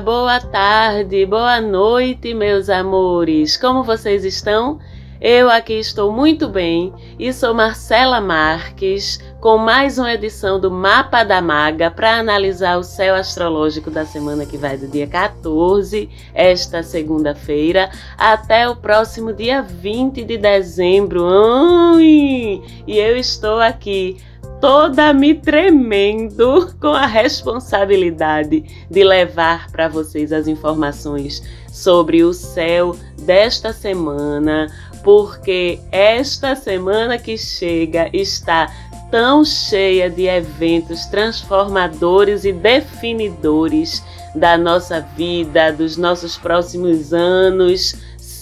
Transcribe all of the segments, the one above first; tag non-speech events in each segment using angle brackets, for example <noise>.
Boa tarde, boa noite, meus amores. Como vocês estão? Eu aqui estou muito bem e sou Marcela Marques com mais uma edição do Mapa da Maga para analisar o céu astrológico da semana que vai do dia 14, esta segunda-feira, até o próximo dia 20 de dezembro. Ai! E eu estou aqui toda me tremendo <laughs> com a responsabilidade de levar para vocês as informações sobre o céu desta semana, porque esta semana que chega está tão cheia de eventos transformadores e definidores da nossa vida, dos nossos próximos anos.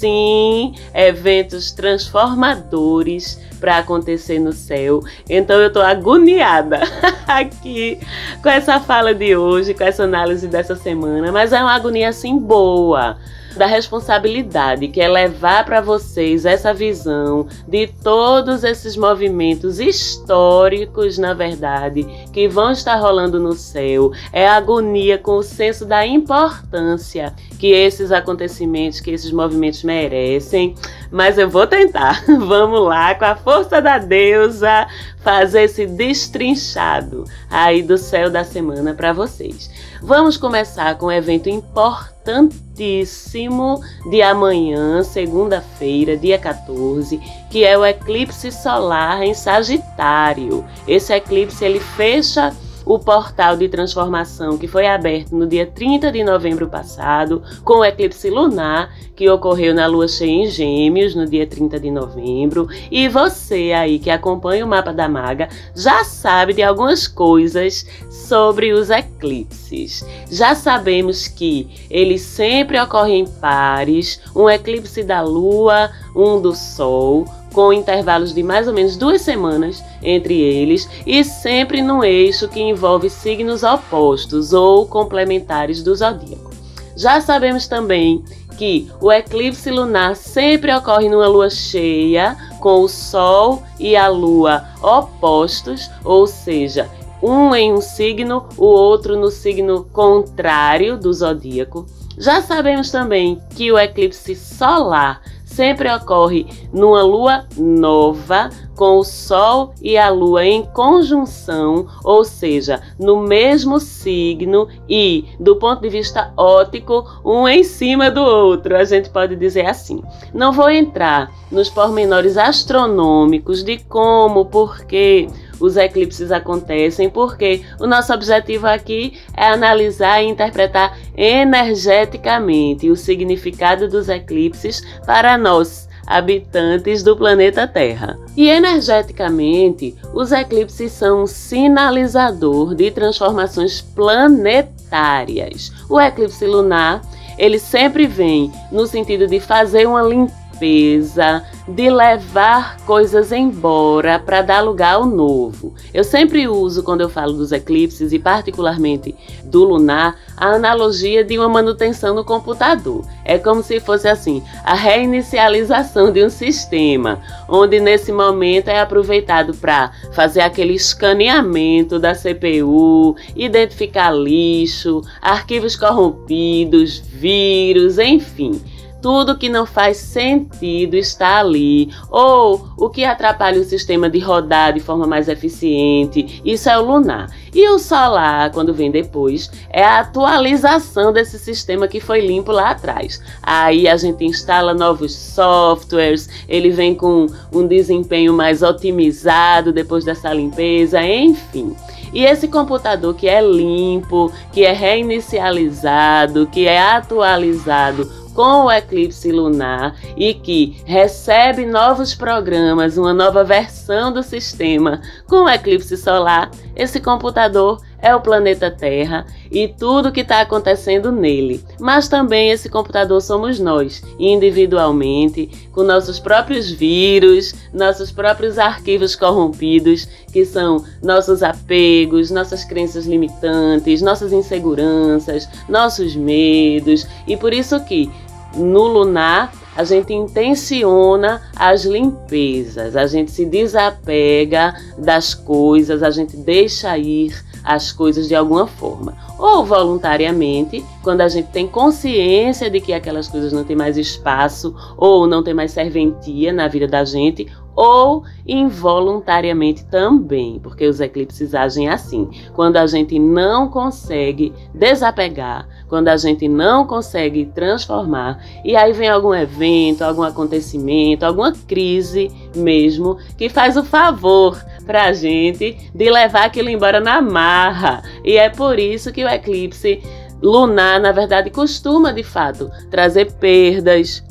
Sim, eventos transformadores para acontecer no céu. Então eu tô agoniada <laughs> aqui com essa fala de hoje, com essa análise dessa semana, mas é uma agonia assim boa da responsabilidade que é levar para vocês essa visão de todos esses movimentos históricos, na verdade, que vão estar rolando no céu. É a agonia com o senso da importância que esses acontecimentos, que esses movimentos merecem. Mas eu vou tentar. <laughs> Vamos lá, com a força da deusa, fazer esse destrinchado aí do céu da semana para vocês. Vamos começar com um evento importantíssimo de amanhã, segunda-feira, dia 14, que é o eclipse solar em Sagitário. Esse eclipse ele fecha o portal de transformação que foi aberto no dia 30 de novembro passado, com o eclipse lunar que ocorreu na lua cheia em Gêmeos no dia 30 de novembro. E você aí que acompanha o mapa da maga já sabe de algumas coisas sobre os eclipses. Já sabemos que eles sempre ocorrem em pares, um eclipse da lua, um do sol, com intervalos de mais ou menos duas semanas entre eles e sempre num eixo que envolve signos opostos ou complementares do zodíaco. Já sabemos também que o eclipse lunar sempre ocorre numa lua cheia, com o Sol e a Lua opostos, ou seja, um em um signo, o outro no signo contrário do zodíaco. Já sabemos também que o eclipse solar sempre ocorre numa lua nova, com o Sol e a Lua em conjunção, ou seja, no mesmo signo e, do ponto de vista óptico, um em cima do outro, a gente pode dizer assim. Não vou entrar nos pormenores astronômicos de como, por quê os eclipses acontecem, porque o nosso objetivo aqui é analisar e interpretar energeticamente o significado dos eclipses para nós, habitantes do planeta Terra. E energeticamente, os eclipses são um sinalizador de transformações planetárias. O eclipse lunar, ele sempre vem no sentido de fazer uma limpeza limpeza, de levar coisas embora para dar lugar ao novo. Eu sempre uso, quando eu falo dos eclipses e particularmente do lunar, a analogia de uma manutenção no computador. É como se fosse assim, a reinicialização de um sistema, onde nesse momento é aproveitado para fazer aquele escaneamento da CPU, identificar lixo, arquivos corrompidos, vírus, enfim tudo que não faz sentido está ali, ou o que atrapalha o sistema de rodar de forma mais eficiente, isso é o lunar. E o solar, quando vem depois, é a atualização desse sistema que foi limpo lá atrás. Aí a gente instala novos softwares, ele vem com um desempenho mais otimizado depois dessa limpeza, enfim. E esse computador que é limpo, que é reinicializado, que é atualizado com o eclipse lunar e que recebe novos programas, uma nova versão do sistema com o eclipse solar, esse computador é o planeta Terra e tudo que está acontecendo nele. Mas também esse computador somos nós, individualmente, com nossos próprios vírus, nossos próprios arquivos corrompidos, que são nossos apegos, nossas crenças limitantes, nossas inseguranças, nossos medos. E por isso que no lunar, a gente intenciona as limpezas, a gente se desapega das coisas, a gente deixa ir as coisas de alguma forma. Ou voluntariamente, quando a gente tem consciência de que aquelas coisas não têm mais espaço ou não tem mais serventia na vida da gente, ou involuntariamente também, porque os eclipses agem assim. Quando a gente não consegue desapegar, quando a gente não consegue transformar, e aí vem algum evento, algum acontecimento, alguma crise mesmo, que faz o favor para a gente de levar aquilo embora na marra. E é por isso que o eclipse lunar, na verdade, costuma de fato trazer perdas,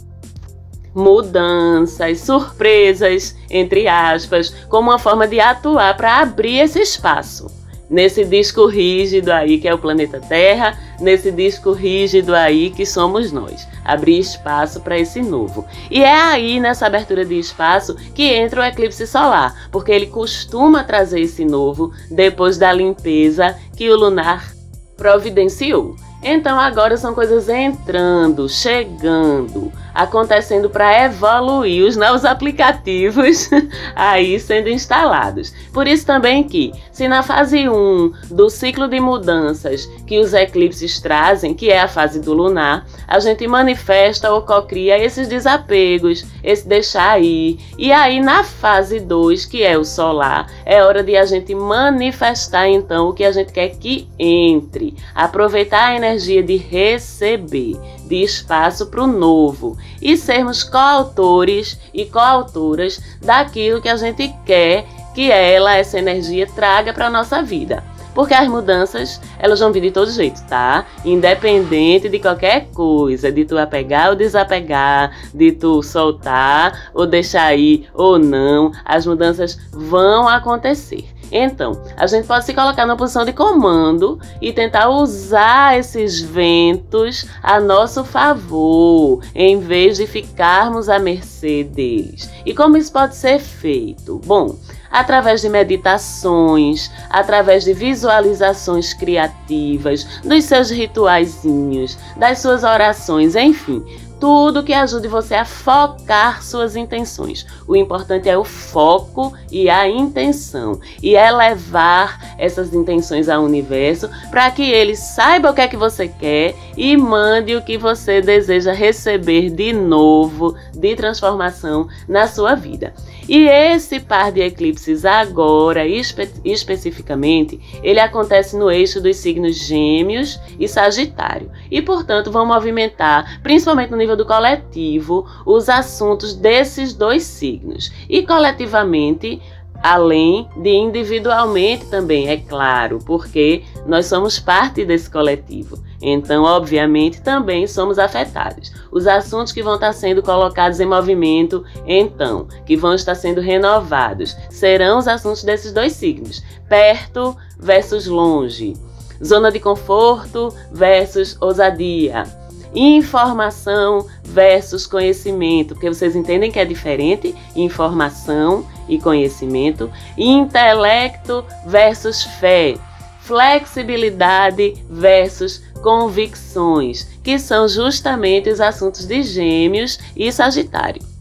mudanças, surpresas, entre aspas, como uma forma de atuar para abrir esse espaço. Nesse disco rígido aí que é o planeta Terra, nesse disco rígido aí que somos nós. Abrir espaço para esse novo. E é aí, nessa abertura de espaço, que entra o eclipse solar, porque ele costuma trazer esse novo depois da limpeza que o lunar providenciou. Então agora são coisas entrando, chegando, acontecendo para evoluir os novos aplicativos <laughs> aí sendo instalados. Por isso também que, se na fase 1 do ciclo de mudanças que os eclipses trazem, que é a fase do lunar, a gente manifesta ou cocria esses desapegos, esse deixar ir. E aí na fase 2, que é o solar, é hora de a gente manifestar então o que a gente quer que entre, aproveitar a energia de receber de espaço para o novo e sermos coautores e coautoras daquilo que a gente quer que ela, essa energia, traga para a nossa vida. Porque as mudanças, elas vão vir de todo jeito, tá? Independente de qualquer coisa, de tu apegar ou desapegar, de tu soltar ou deixar ir ou não, as mudanças vão acontecer. Então, a gente pode se colocar na posição de comando e tentar usar esses ventos a nosso favor, em vez de ficarmos à mercê deles. E como isso pode ser feito? Bom, através de meditações, através de visualizações criativas, dos seus rituaizinhos, das suas orações, enfim, tudo que ajude você a focar suas intenções. O importante é o foco e a intenção e elevar essas intenções ao universo para que ele saiba o que é que você quer e mande o que você deseja receber de novo, de transformação na sua vida. E esse par de eclipses agora, espe especificamente, ele acontece no eixo dos signos Gêmeos e Sagitário. E, portanto, vão movimentar, principalmente no nível do coletivo, os assuntos desses dois signos. E coletivamente, além de individualmente também, é claro, porque nós somos parte desse coletivo. Então, obviamente, também somos afetados. Os assuntos que vão estar sendo colocados em movimento, então, que vão estar sendo renovados, serão os assuntos desses dois signos: perto versus longe, zona de conforto versus ousadia informação versus conhecimento, porque vocês entendem que é diferente informação e conhecimento, intelecto versus fé, flexibilidade versus convicções, que são justamente os assuntos de Gêmeos e Sagitário.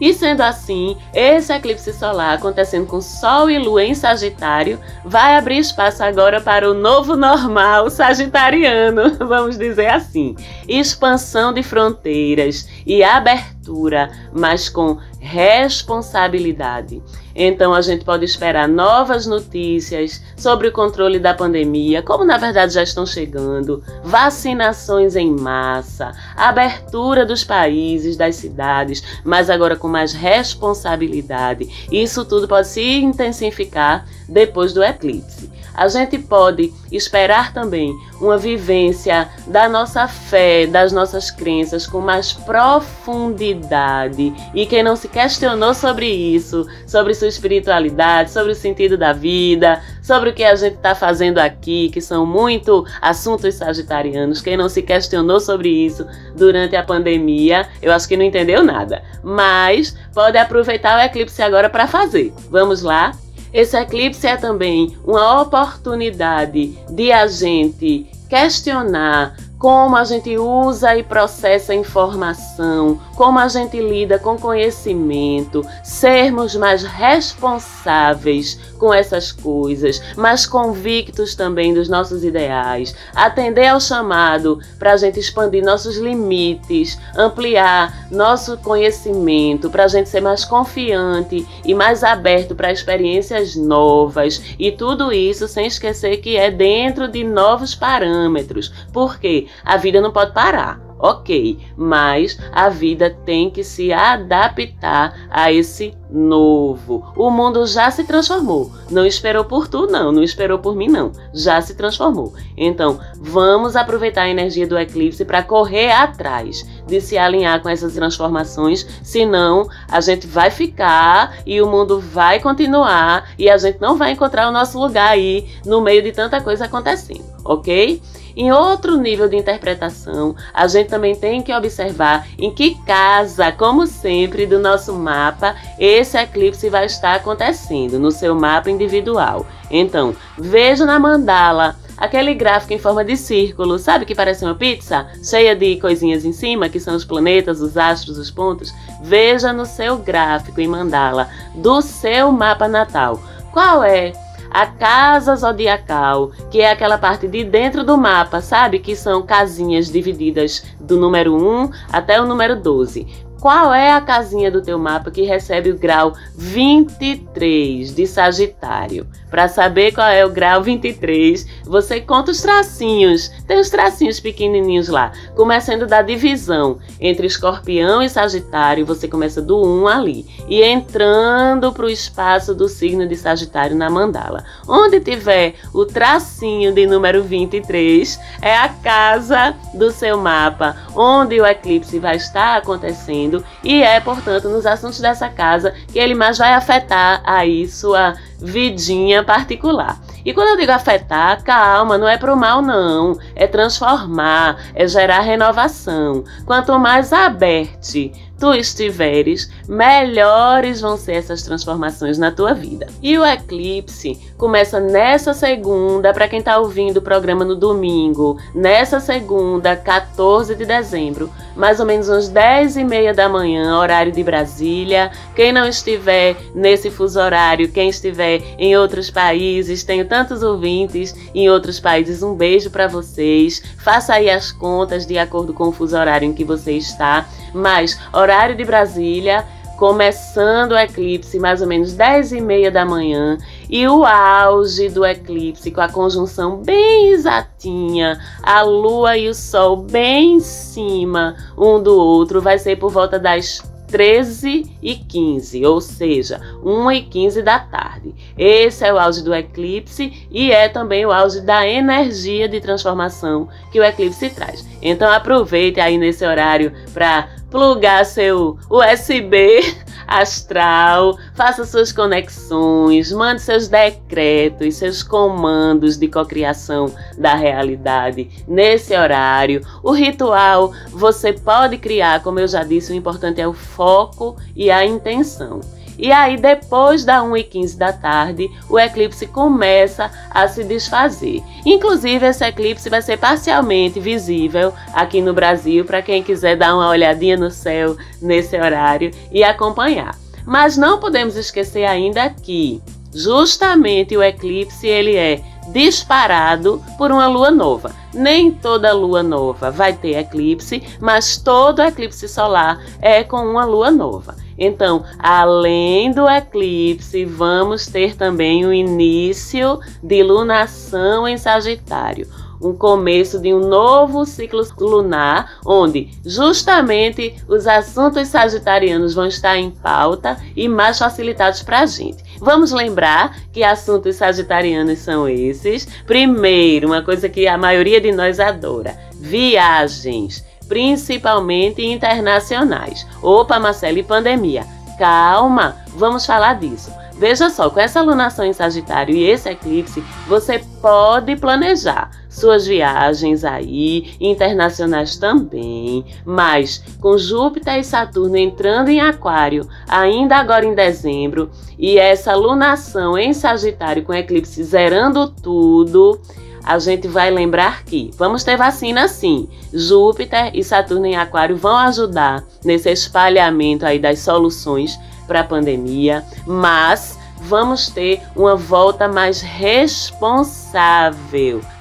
E sendo assim, esse eclipse solar acontecendo com Sol e Lua em Sagitário vai abrir espaço agora para o novo normal sagitariano, <laughs> vamos dizer assim. Expansão de fronteiras e abertura, mas com responsabilidade. Então a gente pode esperar novas notícias sobre o controle da pandemia, como na verdade já estão chegando, vacinações em massa, abertura dos países, das cidades, mas agora com mais responsabilidade. Isso tudo pode se intensificar depois do eclipse a gente pode esperar também uma vivência da nossa fé, das nossas crenças com mais profundidade. E quem não se questionou sobre isso, sobre sua espiritualidade, sobre o sentido da vida, sobre o que a gente está fazendo aqui, que são muito assuntos sagitarianos, quem não se questionou sobre isso durante a pandemia, eu acho que não entendeu nada. Mas pode aproveitar o eclipse agora para fazer. Vamos lá? Esse eclipse é também uma oportunidade de a gente questionar como a gente usa e processa informação, como a gente lida com conhecimento, sermos mais responsáveis com essas coisas, mais convictos também dos nossos ideais, atender ao chamado para a gente expandir nossos limites, ampliar nosso conhecimento, para a gente ser mais confiante e mais aberto para experiências novas e tudo isso sem esquecer que é dentro de novos parâmetros. Por quê? a vida não pode parar. Ok, mas a vida tem que se adaptar a esse novo. O mundo já se transformou. Não esperou por tu, não. Não esperou por mim, não. Já se transformou. Então, vamos aproveitar a energia do eclipse para correr atrás de se alinhar com essas transformações. Senão, a gente vai ficar e o mundo vai continuar e a gente não vai encontrar o nosso lugar aí no meio de tanta coisa acontecendo, ok? Em outro nível de interpretação, a gente também tem que observar em que casa, como sempre, do nosso mapa esse eclipse vai estar acontecendo no seu mapa individual. Então, veja na mandala aquele gráfico em forma de círculo, sabe que parece uma pizza? Cheia de coisinhas em cima, que são os planetas, os astros, os pontos. Veja no seu gráfico em mandala do seu mapa natal. Qual é a casa zodiacal, que é aquela parte de dentro do mapa, sabe? Que são casinhas divididas do número 1 até o número 12. Qual é a casinha do teu mapa que recebe o grau 23 de Sagitário? Para saber qual é o grau 23, você conta os tracinhos. Tem os tracinhos pequenininhos lá, começando da divisão entre Escorpião e Sagitário, você começa do 1 ali e entrando para o espaço do signo de Sagitário na mandala. Onde tiver o tracinho de número 23, é a casa do seu mapa, onde o eclipse vai estar acontecendo e é, portanto, nos assuntos dessa casa que ele mais vai afetar aí sua vidinha particular. E quando eu digo afetar, calma, não é pro mal não, é transformar, é gerar renovação. Quanto mais aberte tu estiveres, melhores vão ser essas transformações na tua vida. E o eclipse começa nessa segunda, para quem está ouvindo o programa no domingo, nessa segunda, 14 de dezembro, mais ou menos uns 10 e meia da manhã, horário de Brasília. Quem não estiver nesse fuso horário, quem estiver em outros países, tenho tantos ouvintes em outros países, um beijo para vocês. Faça aí as contas de acordo com o fuso horário em que você está. Mas horário de Brasília, começando o eclipse mais ou menos 10 e meia da manhã e o auge do eclipse com a conjunção bem exatinha, a lua e o sol bem em cima um do outro vai ser por volta das 13 e 15, ou seja, 1 e 15 da tarde. Esse é o auge do eclipse e é também o auge da energia de transformação que o eclipse traz. Então aproveite aí nesse horário para plugar seu USB astral, faça suas conexões, mande seus decretos, seus comandos de cocriação da realidade nesse horário. O ritual você pode criar, como eu já disse, o importante é o foco e a intenção. E aí, depois da 1 e 15 da tarde, o eclipse começa a se desfazer. Inclusive, esse eclipse vai ser parcialmente visível aqui no Brasil, para quem quiser dar uma olhadinha no céu nesse horário e acompanhar. Mas não podemos esquecer ainda que justamente o eclipse ele é disparado por uma lua nova. Nem toda lua nova vai ter eclipse, mas todo eclipse solar é com uma lua nova. Então, além do eclipse, vamos ter também o início de lunação em Sagitário um começo de um novo ciclo lunar, onde justamente os assuntos sagitarianos vão estar em pauta e mais facilitados para a gente. Vamos lembrar que assuntos sagitarianos são esses. Primeiro, uma coisa que a maioria de nós adora: viagens principalmente internacionais. Opa, Marcelo, e pandemia? Calma, vamos falar disso. Veja só, com essa alunação em Sagitário e esse eclipse, você pode planejar suas viagens aí, internacionais também, mas com Júpiter e Saturno entrando em Aquário, ainda agora em dezembro, e essa alunação em Sagitário com eclipse zerando tudo, a gente vai lembrar que vamos ter vacina sim. Júpiter e Saturno em Aquário vão ajudar nesse espalhamento aí das soluções para a pandemia, mas vamos ter uma volta mais responsável.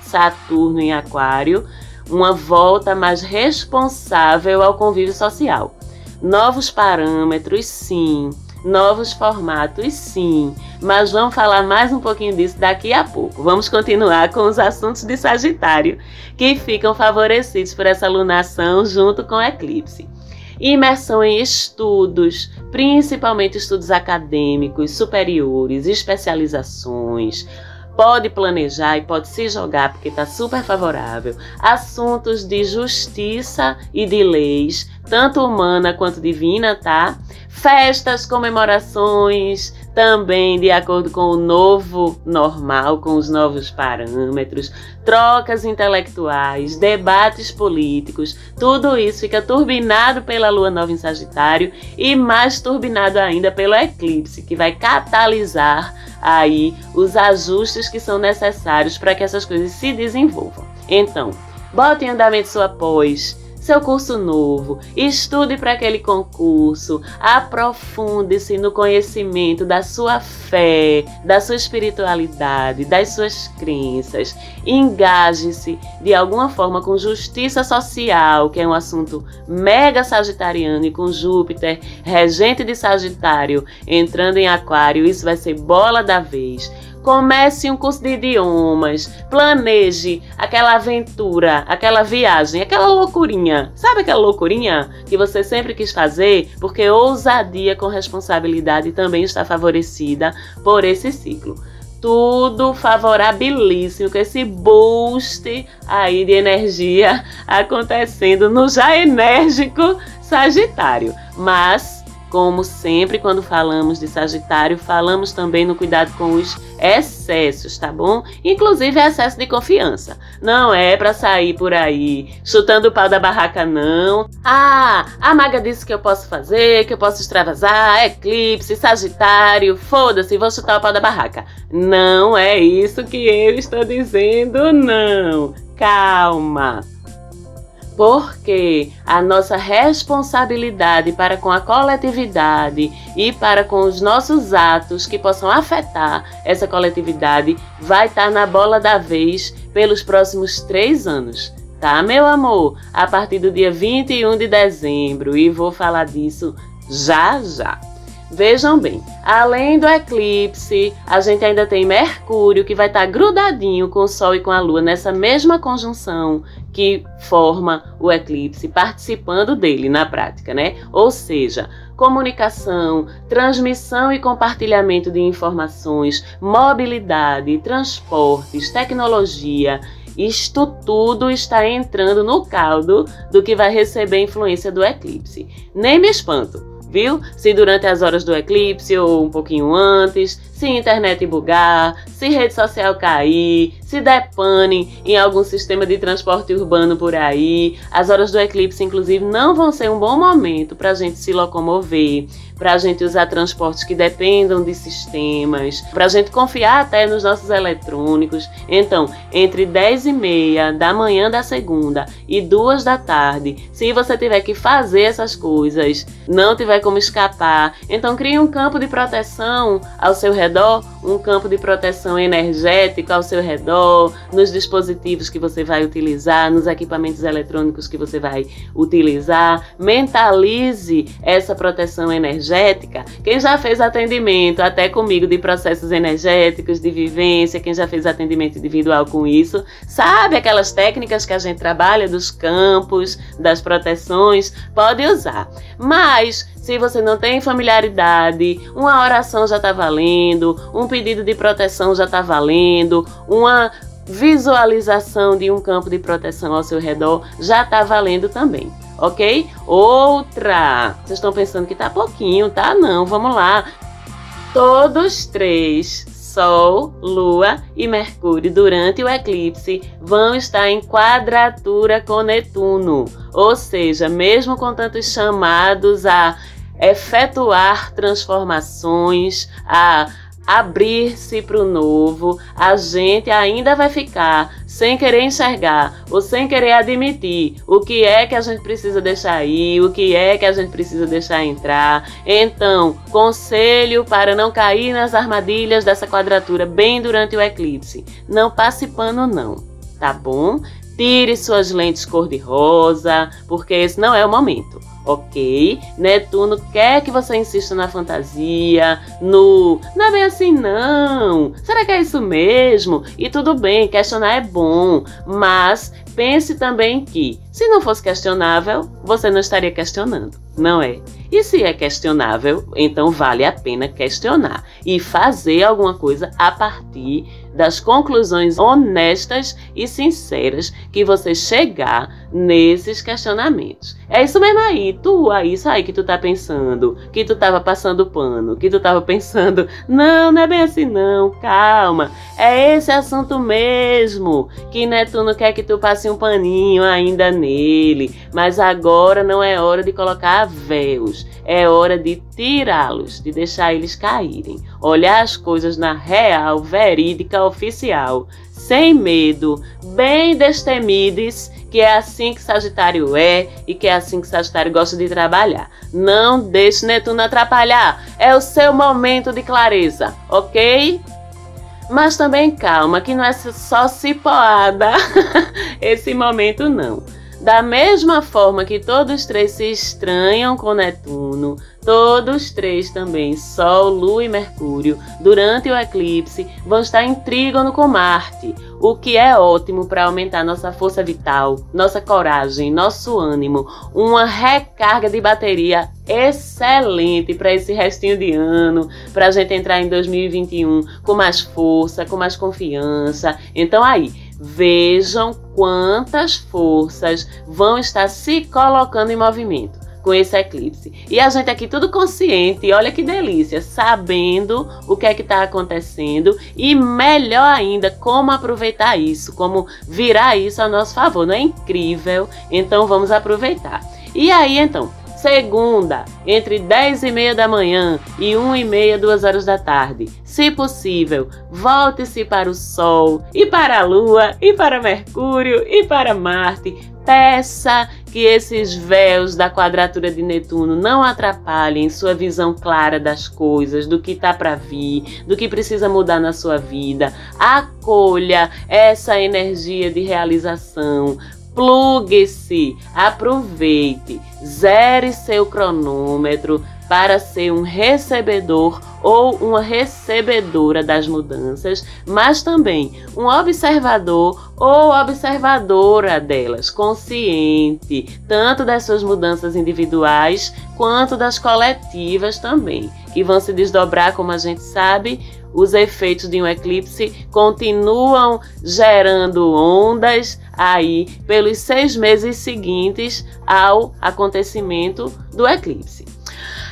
Saturno em Aquário, uma volta mais responsável ao convívio social. Novos parâmetros, sim. Novos formatos, sim. Mas vamos falar mais um pouquinho disso daqui a pouco. Vamos continuar com os assuntos de Sagitário, que ficam favorecidos por essa lunação junto com o eclipse imersão em estudos, principalmente estudos acadêmicos, superiores, especializações. Pode planejar e pode se jogar porque está super favorável. Assuntos de justiça e de leis, tanto humana quanto divina, tá? Festas, comemorações, também de acordo com o novo normal, com os novos parâmetros, trocas intelectuais, debates políticos, tudo isso fica turbinado pela lua nova em Sagitário e mais turbinado ainda pelo eclipse, que vai catalisar aí os ajustes que são necessários para que essas coisas se desenvolvam. Então, bote em andamento sua pós, seu curso novo, estude para aquele concurso, aprofunde-se no conhecimento da sua fé, da sua espiritualidade, das suas crenças, engaje-se de alguma forma com justiça social, que é um assunto mega sagitariano e com Júpiter, regente de Sagitário, entrando em Aquário, isso vai ser bola da vez. Comece um curso de idiomas, planeje aquela aventura, aquela viagem, aquela loucurinha. Sabe aquela loucurinha que você sempre quis fazer? Porque ousadia com responsabilidade também está favorecida por esse ciclo tudo favorabilíssimo, com esse boost aí de energia <laughs> acontecendo no já enérgico Sagitário. Mas como sempre, quando falamos de Sagitário, falamos também no cuidado com os excessos, tá bom? Inclusive excesso de confiança. Não é para sair por aí chutando o pau da barraca, não. Ah, a maga disse que eu posso fazer, que eu posso extravasar, eclipse, Sagitário, foda-se, vou chutar o pau da barraca. Não é isso que eu estou dizendo, não. Calma porque a nossa responsabilidade para com a coletividade e para com os nossos atos que possam afetar essa coletividade vai estar na bola da vez pelos próximos três anos. Tá, meu amor? A partir do dia 21 de dezembro e vou falar disso já já. Vejam bem, além do eclipse, a gente ainda tem Mercúrio que vai estar grudadinho com o Sol e com a Lua nessa mesma conjunção que forma o eclipse, participando dele na prática, né? Ou seja, comunicação, transmissão e compartilhamento de informações, mobilidade, transportes, tecnologia. Isto tudo está entrando no caldo do que vai receber influência do eclipse. Nem me espanto viu? Se durante as horas do eclipse ou um pouquinho antes, se internet bugar, se rede social cair, se der pane em algum sistema de transporte urbano por aí. As horas do eclipse, inclusive, não vão ser um bom momento para a gente se locomover, para a gente usar transportes que dependam de sistemas, para a gente confiar até nos nossos eletrônicos. Então, entre 10 e meia da manhã da segunda e 2 da tarde, se você tiver que fazer essas coisas, não tiver como escapar, então crie um campo de proteção ao seu redor, um campo de proteção energético ao seu redor, nos dispositivos que você vai utilizar, nos equipamentos eletrônicos que você vai utilizar. Mentalize essa proteção energética energética, quem já fez atendimento até comigo de processos energéticos, de vivência, quem já fez atendimento individual com isso, sabe aquelas técnicas que a gente trabalha dos campos, das proteções, pode usar. Mas se você não tem familiaridade, uma oração já está valendo, um pedido de proteção já está valendo, uma visualização de um campo de proteção ao seu redor já está valendo também ok? Outra, vocês estão pensando que tá pouquinho, tá? Não, vamos lá. Todos três, Sol, Lua e Mercúrio, durante o eclipse, vão estar em quadratura com Netuno. Ou seja, mesmo com tantos chamados a efetuar transformações, a abrir-se para o novo, a gente ainda vai ficar sem querer enxergar ou sem querer admitir o que é que a gente precisa deixar ir, o que é que a gente precisa deixar entrar. Então, conselho para não cair nas armadilhas dessa quadratura bem durante o eclipse: não passe pano, não, tá bom? Tire suas lentes cor-de-rosa, porque esse não é o momento ok? Netuno quer que você insista na fantasia, no não é bem assim não, será que é isso mesmo? E tudo bem, questionar é bom, mas pense também que, se não fosse questionável, você não estaria questionando, não é? E se é questionável, então vale a pena questionar e fazer alguma coisa a partir das conclusões honestas e sinceras que você chegar nesses questionamentos. É isso mesmo aí, tu, é isso aí que tu tá pensando, que tu tava passando pano, que tu tava pensando, não, não é bem assim não, calma, é esse assunto mesmo, que Netuno quer que tu passe um paninho ainda nele, mas agora não é hora de colocar véus, é hora de tirá-los, de deixar eles caírem, olhar as coisas na real, verídica, oficial, sem medo, bem destemides, que é assim que Sagitário é e que é assim que Sagitário gosta de trabalhar. Não deixe Netuno atrapalhar, é o seu momento de clareza, ok? Mas também calma, que não é só cipoada <laughs> esse momento não. Da mesma forma que todos três se estranham com Netuno, todos três também, Sol, Lua e Mercúrio, durante o eclipse, vão estar em trígono com Marte, o que é ótimo para aumentar nossa força vital, nossa coragem, nosso ânimo, uma recarga de bateria excelente para esse restinho de ano, para a gente entrar em 2021 com mais força, com mais confiança. Então aí, Vejam quantas forças vão estar se colocando em movimento com esse eclipse. E a gente aqui tudo consciente, olha que delícia, sabendo o que é que está acontecendo e melhor ainda como aproveitar isso, como virar isso a nosso favor. Não é incrível? Então vamos aproveitar. E aí então, segunda, entre 10 e meia da manhã e 1 e meia, 2 horas da tarde. Se possível, volte-se para o Sol, e para a Lua, e para Mercúrio, e para Marte. Peça que esses véus da quadratura de Netuno não atrapalhem sua visão clara das coisas, do que está para vir, do que precisa mudar na sua vida. Acolha essa energia de realização. Plugue-se, aproveite, zere seu cronômetro para ser um recebedor ou uma recebedora das mudanças, mas também um observador ou observadora delas, consciente tanto das suas mudanças individuais quanto das coletivas também, que vão se desdobrar, como a gente sabe, os efeitos de um eclipse continuam gerando ondas aí pelos seis meses seguintes ao acontecimento do eclipse.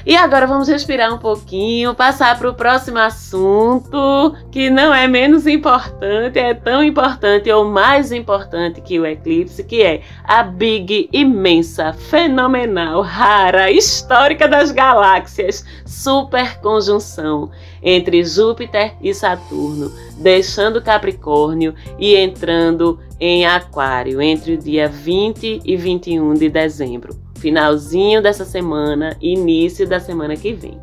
E agora vamos respirar um pouquinho, passar para o próximo assunto, que não é menos importante, é tão importante ou mais importante que o eclipse, que é a big, imensa, fenomenal, rara, histórica das galáxias, superconjunção entre Júpiter e Saturno, deixando Capricórnio e entrando em Aquário entre o dia 20 e 21 de dezembro finalzinho dessa semana, início da semana que vem.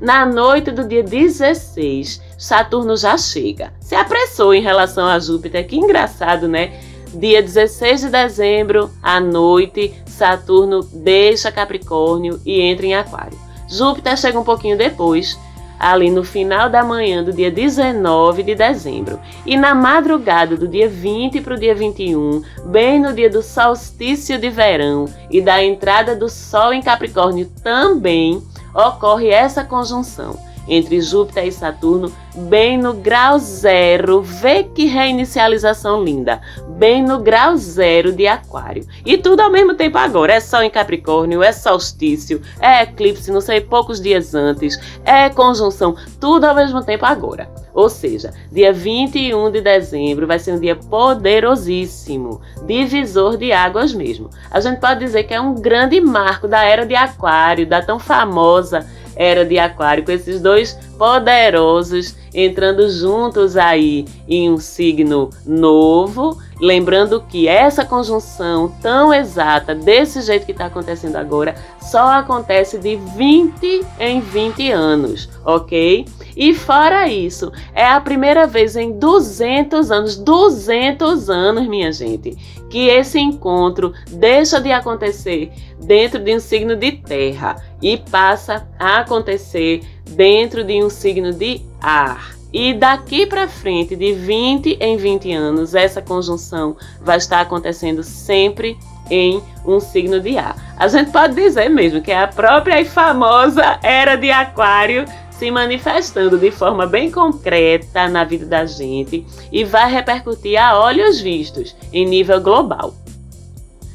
Na noite do dia 16, Saturno já chega. Se apressou em relação a Júpiter, que engraçado, né? Dia 16 de dezembro, à noite, Saturno deixa Capricórnio e entra em Aquário. Júpiter chega um pouquinho depois, ali no final da manhã do dia 19 de dezembro. E na madrugada do dia 20 para o dia 21, bem no dia do solstício de verão e da entrada do Sol em Capricórnio também, ocorre essa conjunção entre Júpiter e Saturno, bem no grau zero. Vê que reinicialização linda! Bem no grau zero de Aquário. E tudo ao mesmo tempo agora. É Sol em Capricórnio, é solstício, é eclipse, não sei, poucos dias antes, é conjunção, tudo ao mesmo tempo agora. Ou seja, dia 21 de dezembro vai ser um dia poderosíssimo, divisor de águas mesmo. A gente pode dizer que é um grande marco da era de Aquário, da tão famosa era de Aquário, com esses dois poderosos entrando juntos aí em um signo novo, lembrando que essa conjunção tão exata, desse jeito que está acontecendo agora, só acontece de 20 em 20 anos, ok? E fora isso, é a primeira vez em 200 anos, 200 anos, minha gente, que esse encontro deixa de acontecer dentro de um signo de terra e passa a acontecer dentro de um signo de ar. E daqui para frente, de 20 em 20 anos, essa conjunção vai estar acontecendo sempre em um signo de ar. A gente pode dizer mesmo que é a própria e famosa era de Aquário se manifestando de forma bem concreta na vida da gente e vai repercutir a olhos vistos em nível global.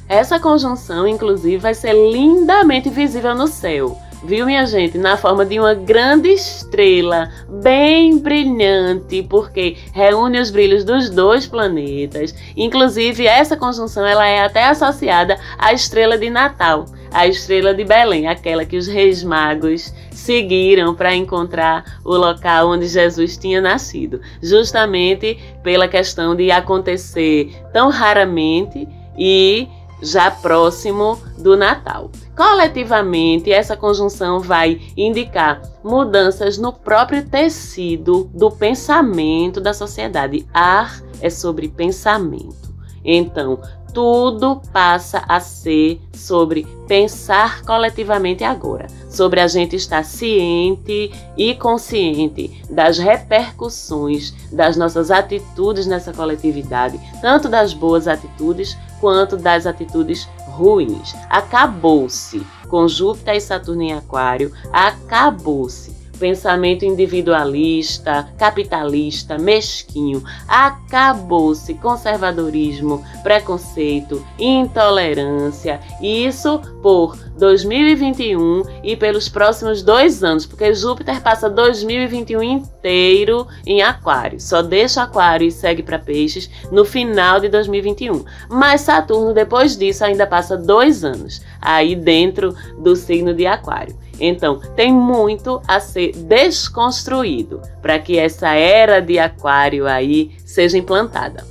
Essa conjunção, inclusive, vai ser lindamente visível no céu viu, minha gente? Na forma de uma grande estrela, bem brilhante, porque reúne os brilhos dos dois planetas. Inclusive, essa conjunção ela é até associada à estrela de Natal, a estrela de Belém, aquela que os reis magos seguiram para encontrar o local onde Jesus tinha nascido, justamente pela questão de acontecer tão raramente e já próximo do Natal. Coletivamente, essa conjunção vai indicar mudanças no próprio tecido do pensamento da sociedade. Ar é sobre pensamento. Então, tudo passa a ser sobre pensar coletivamente agora, sobre a gente estar ciente e consciente das repercussões das nossas atitudes nessa coletividade, tanto das boas atitudes quanto das atitudes ruins. Acabou-se com Júpiter e Saturno em Aquário, acabou-se pensamento individualista, capitalista, mesquinho. Acabou-se conservadorismo, preconceito, intolerância. Isso por 2021 e pelos próximos dois anos, porque Júpiter passa 2021 inteiro em Aquário. Só deixa Aquário e segue para Peixes no final de 2021. Mas Saturno, depois disso, ainda passa dois anos aí dentro do signo de Aquário. Então, tem muito a ser desconstruído para que essa era de Aquário aí seja implantada.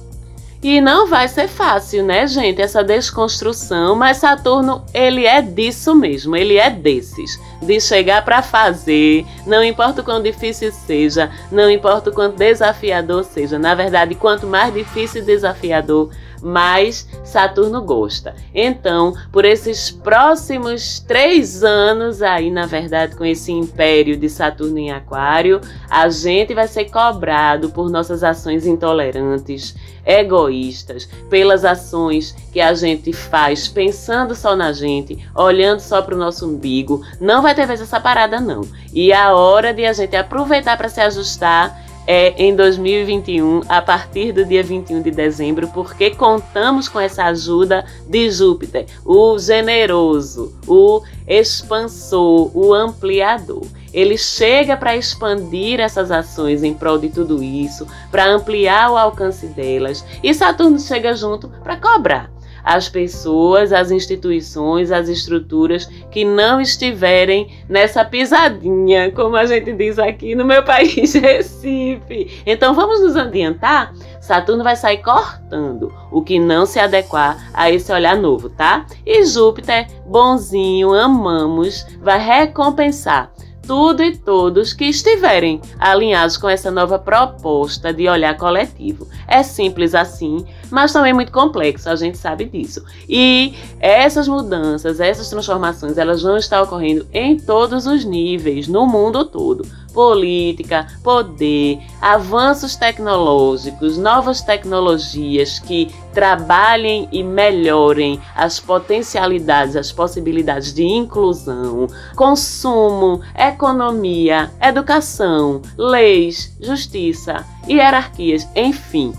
E não vai ser fácil, né, gente, essa desconstrução, mas Saturno, ele é disso mesmo, ele é desses, de chegar para fazer, não importa o quão difícil seja, não importa o quanto desafiador seja. Na verdade, quanto mais difícil e desafiador, mais Saturno gosta. Então, por esses próximos três anos aí, na verdade, com esse império de Saturno em Aquário, a gente vai ser cobrado por nossas ações intolerantes, egoístas, pelas ações que a gente faz pensando só na gente, olhando só para o nosso umbigo. Não vai ter vez essa parada, não. E a hora de a gente aproveitar para se ajustar é em 2021, a partir do dia 21 de dezembro, porque contamos com essa ajuda de Júpiter, o generoso, o expansor, o ampliador. Ele chega para expandir essas ações em prol de tudo isso, para ampliar o alcance delas, e Saturno chega junto para cobrar as pessoas, as instituições, as estruturas que não estiverem nessa pisadinha, como a gente diz aqui no meu <laughs> país, Recife. Então vamos nos adiantar? Saturno vai sair cortando o que não se adequar a esse olhar novo, tá? E Júpiter, bonzinho, amamos, vai recompensar tudo e todos que estiverem alinhados com essa nova proposta de olhar coletivo. É simples assim, mas também muito complexo, a gente sabe disso. E essas mudanças, essas transformações, elas vão estar ocorrendo em todos os níveis, no mundo todo política, poder, avanços tecnológicos, novas tecnologias que trabalhem e melhorem as potencialidades, as possibilidades de inclusão, consumo, economia, educação, leis, justiça, hierarquias, enfim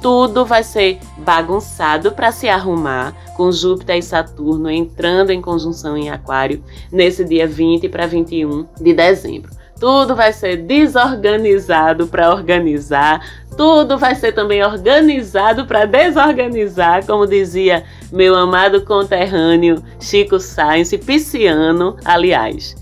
tudo vai ser bagunçado para se arrumar, com Júpiter e Saturno entrando em conjunção em Aquário nesse dia 20 para 21 de dezembro. Tudo vai ser desorganizado para organizar, tudo vai ser também organizado para desorganizar, como dizia meu amado conterrâneo Chico Sainz, pisciano, aliás.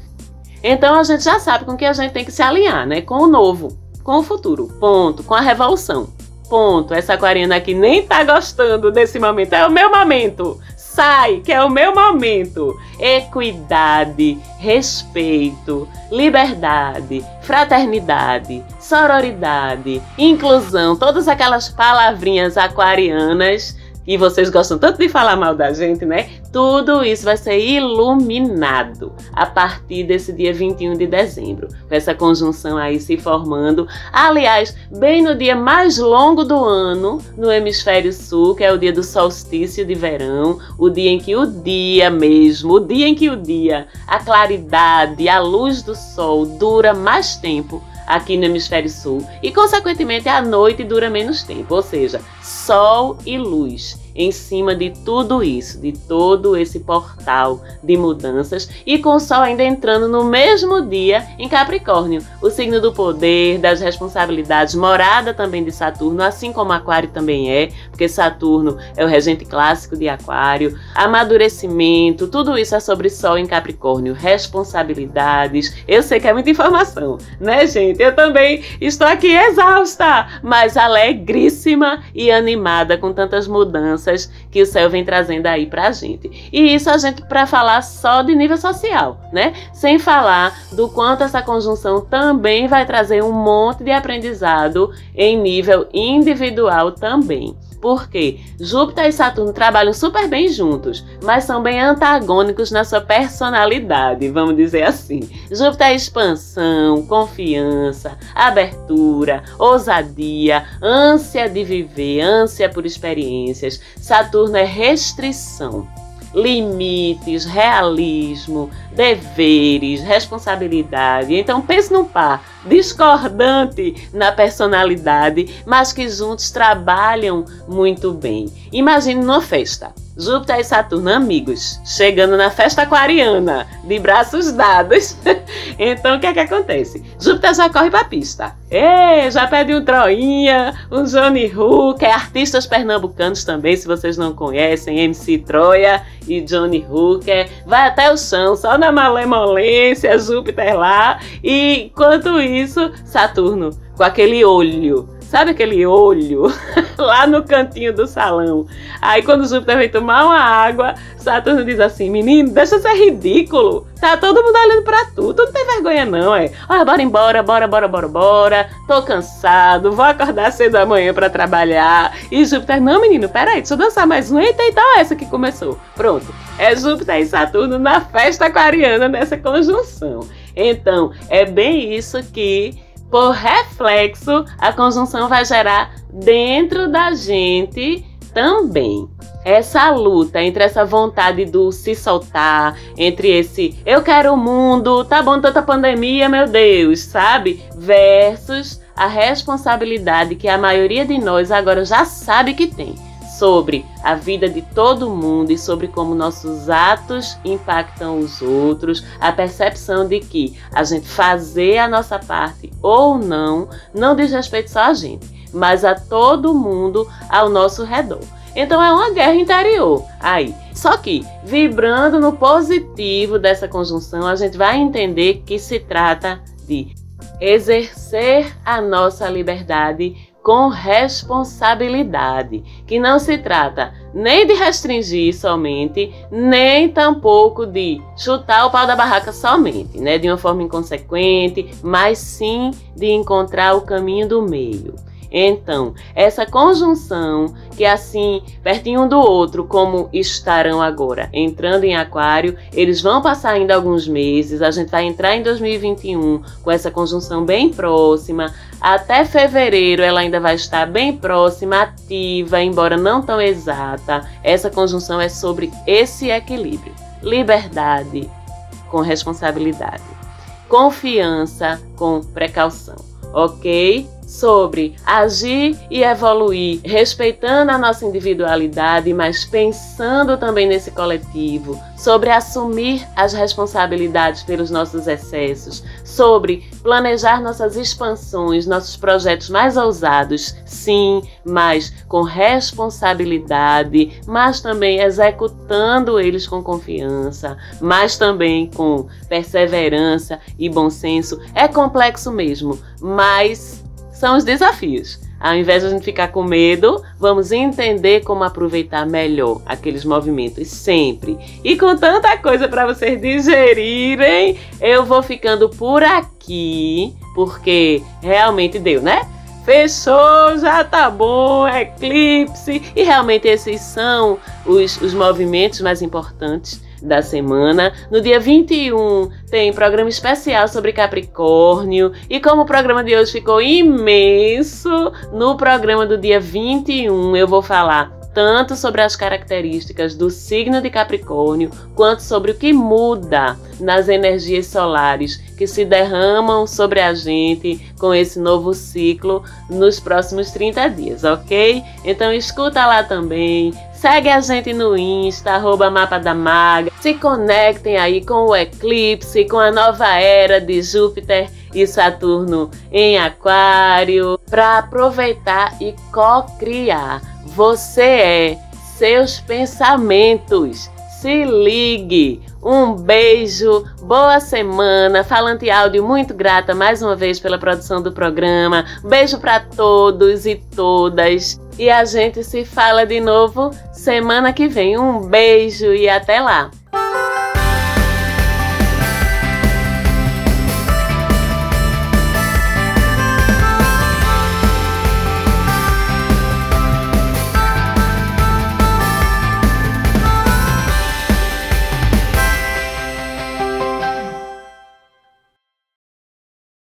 Então a gente já sabe com que a gente tem que se alinhar, né? Com o novo, com o futuro, ponto, com a revolução. Ponto. Essa aquariana aqui nem tá gostando desse momento. É o meu momento. Sai, que é o meu momento. Equidade, respeito, liberdade, fraternidade, sororidade, inclusão, todas aquelas palavrinhas aquarianas e vocês gostam tanto de falar mal da gente, né? Tudo isso vai ser iluminado a partir desse dia 21 de dezembro, com essa conjunção aí se formando. Aliás, bem no dia mais longo do ano, no hemisfério sul, que é o dia do solstício de verão, o dia em que o dia mesmo, o dia em que o dia, a claridade, a luz do sol dura mais tempo aqui no hemisfério sul. E, consequentemente, a noite dura menos tempo, ou seja, sol e luz em cima de tudo isso, de todo esse portal de mudanças e com o Sol ainda entrando no mesmo dia em Capricórnio, o signo do poder, das responsabilidades, morada também de Saturno, assim como Aquário também é, porque Saturno é o regente clássico de Aquário, amadurecimento, tudo isso é sobre Sol em Capricórnio, responsabilidades. Eu sei que é muita informação, né, gente? Eu também estou aqui exausta, mas alegríssima e animada com tantas mudanças mudanças que o céu vem trazendo aí pra gente. E isso a gente para falar só de nível social, né? Sem falar do quanto essa conjunção também vai trazer um monte de aprendizado em nível individual também. Porque Júpiter e Saturno trabalham super bem juntos, mas são bem antagônicos na sua personalidade, vamos dizer assim. Júpiter é expansão, confiança, abertura, ousadia, ânsia de viver, ânsia por experiências. Saturno é restrição limites, realismo, deveres, responsabilidade. Então pense num par discordante na personalidade, mas que juntos trabalham muito bem. Imagine numa festa. Júpiter e Saturno amigos, chegando na festa aquariana, de braços dados. <laughs> então o que é que acontece? Júpiter já corre pra pista. Ei, já pede um Troinha, um Johnny Hooker, artistas pernambucanos também, se vocês não conhecem, MC Troia e Johnny Hooker. Vai até o chão, só na malemolência, Júpiter lá. E enquanto isso, Saturno com aquele olho Sabe aquele olho <laughs> lá no cantinho do salão? Aí quando Júpiter vem tomar uma água, Saturno diz assim: Menino, deixa ser ridículo. Tá todo mundo olhando pra tu. Tu não tem vergonha, não, é? Olha, bora embora, bora, bora, bora, bora. Tô cansado, vou acordar cedo amanhã pra trabalhar. E Júpiter, não, menino, peraí, deixa eu dançar mais um. Eita, então essa que começou. Pronto. É Júpiter e Saturno na festa aquariana nessa conjunção. Então, é bem isso que por reflexo, a conjunção vai gerar dentro da gente também. Essa luta entre essa vontade do se soltar, entre esse eu quero o mundo, tá bom tanta pandemia, meu Deus, sabe? Versus a responsabilidade que a maioria de nós agora já sabe que tem sobre a vida de todo mundo e sobre como nossos atos impactam os outros, a percepção de que a gente fazer a nossa parte ou não não diz respeito só a gente, mas a todo mundo ao nosso redor. Então é uma guerra interior aí. Só que, vibrando no positivo dessa conjunção, a gente vai entender que se trata de exercer a nossa liberdade com responsabilidade, que não se trata nem de restringir somente, nem tampouco de chutar o pau da barraca somente, né, de uma forma inconsequente, mas sim de encontrar o caminho do meio. Então, essa conjunção, que assim, pertinho um do outro, como estarão agora, entrando em Aquário, eles vão passar ainda alguns meses, a gente vai entrar em 2021 com essa conjunção bem próxima. Até fevereiro ela ainda vai estar bem próxima, ativa, embora não tão exata. Essa conjunção é sobre esse equilíbrio. Liberdade com responsabilidade. Confiança com precaução, ok? Sobre agir e evoluir, respeitando a nossa individualidade, mas pensando também nesse coletivo, sobre assumir as responsabilidades pelos nossos excessos, sobre planejar nossas expansões, nossos projetos mais ousados, sim, mas com responsabilidade, mas também executando eles com confiança, mas também com perseverança e bom senso. É complexo mesmo, mas são os desafios. Ao invés de a gente ficar com medo, vamos entender como aproveitar melhor aqueles movimentos sempre. E com tanta coisa para vocês digerirem, eu vou ficando por aqui, porque realmente deu, né? Fechou, já tá bom, eclipse. E realmente esses são os, os movimentos mais importantes da semana. No dia 21 tem programa especial sobre Capricórnio. E como o programa de hoje ficou imenso, no programa do dia 21 eu vou falar tanto sobre as características do signo de Capricórnio, quanto sobre o que muda nas energias solares que se derramam sobre a gente com esse novo ciclo nos próximos 30 dias, ok? Então escuta lá também, Segue a gente no Insta, arroba Mapa da Maga. Se conectem aí com o eclipse, com a nova era de Júpiter e Saturno em Aquário, para aproveitar e co-criar. Você é seus pensamentos. Se ligue! Um beijo, boa semana. Falante Áudio, muito grata mais uma vez pela produção do programa. Beijo para todos e todas. E a gente se fala de novo semana que vem. Um beijo e até lá!